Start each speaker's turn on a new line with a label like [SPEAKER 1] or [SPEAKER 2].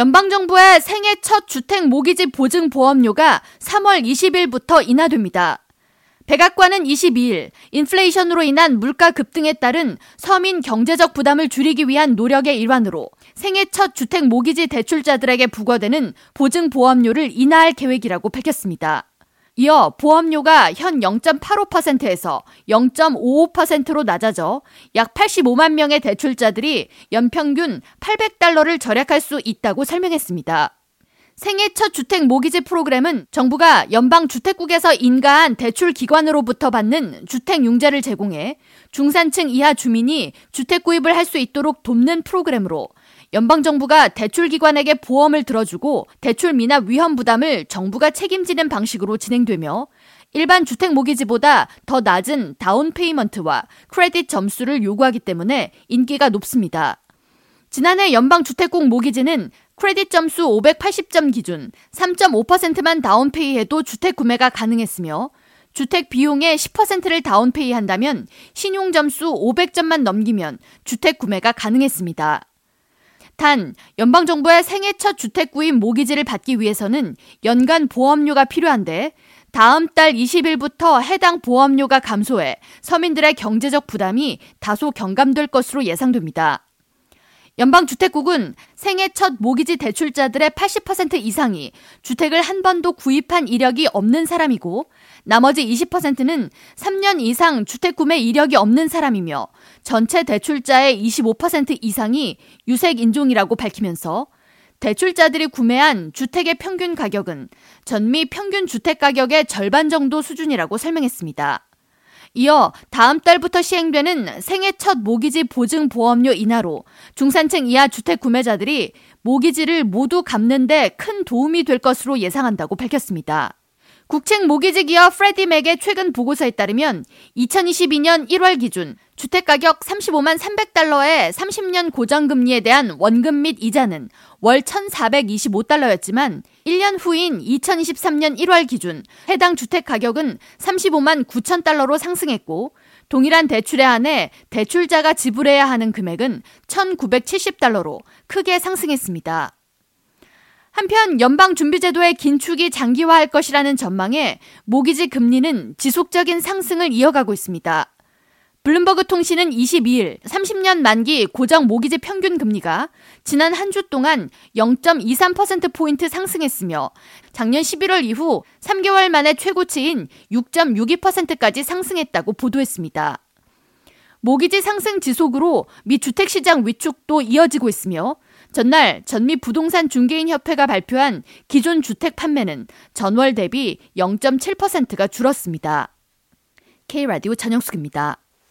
[SPEAKER 1] 연방정부의 생애 첫 주택 모기지 보증 보험료가 3월 20일부터 인하됩니다. 백악관은 22일 인플레이션으로 인한 물가 급등에 따른 서민 경제적 부담을 줄이기 위한 노력의 일환으로 생애 첫 주택 모기지 대출자들에게 부과되는 보증 보험료를 인하할 계획이라고 밝혔습니다. 이어 보험료가 현 0.85%에서 0.55%로 낮아져 약 85만 명의 대출자들이 연평균 800달러를 절약할 수 있다고 설명했습니다. 생애 첫 주택 모기지 프로그램은 정부가 연방 주택국에서 인가한 대출 기관으로부터 받는 주택 융자를 제공해 중산층 이하 주민이 주택 구입을 할 수 있도록 돕는 프로그램으로 연방정부가 대출기관에게 보험을 들어주고 대출 미납 위험 부담을 정부가 책임지는 방식으로 진행되며 일반 주택 모기지보다 더 낮은 down payment와 credit 점수를 요구하기 때문에 인기가 높습니다. 지난해 연방주택국 모기지는 크레딧 점수 580점 기준 3.5%만 다운페이해도 주택 구매가 가능했으며 주택 비용의 10%를 다운페이한다면 신용 점수 500점만 넘기면 주택 구매가 가능했습니다. 단 연방정부의 생애 첫 주택 구입 모기지를 받기 위해서는 연간 보험료가 필요한데 다음 달 20일부터 해당 보험료가 감소해 서민들의 경제적 부담이 다소 경감될 것으로 예상됩니다. 연방주택국은 생애 첫 모기지 대출자들의 80% 이상이 주택을 한 번도 구입한 이력이 없는 사람이고 나머지 20%는 3년 이상 주택 구매 이력이 없는 사람이며 전체 대출자의 25% 이상이 유색 인종이라고 밝히면서 대출자들이 구매한 주택의 평균 가격은 전미 평균 주택 가격의 절반 정도 수준이라고 설명했습니다. 이어 다음 달부터 시행되는 생애 첫 모기지 보증 보험료 인하로 중산층 이하 주택 구매자들이 모기지를 모두 갚는데 큰 도움이 될 것으로 예상한다고 밝혔습니다. 국책 모기지 기업 프레디맥의 최근 보고서에 따르면 2022년 1월 기준 주택가격 35만 300달러의 30년 고정금리에 대한 원금 및 이자는 월 1,425달러였지만 1년 후인 2023년 1월 기준 해당 주택 가격은 35만 9천 달러로 상승했고 동일한 대출에 한해 대출자가 지불해야 하는 금액은 1,970달러로 크게 상승했습니다. 한편 연방준비제도의 긴축이 장기화할 것이라는 전망에 모기지 금리는 지속적인 상승을 이어가고 있습니다. 블룸버그 통신은 22일 30년 만기 고정 모기지 평균 금리가 지난 한 주 동안 0.23%포인트 상승했으며 작년 11월 이후 3개월 만에 최고치인 6.62%까지 상승했다고 보도했습니다. 모기지 상승 지속으로 미 주택시장 위축도 이어지고 있으며 전날 전미 부동산 중개인 협회가 발표한 기존 주택 판매는 전월 대비 0.7%가 줄었습니다. K라디오 전영숙입니다.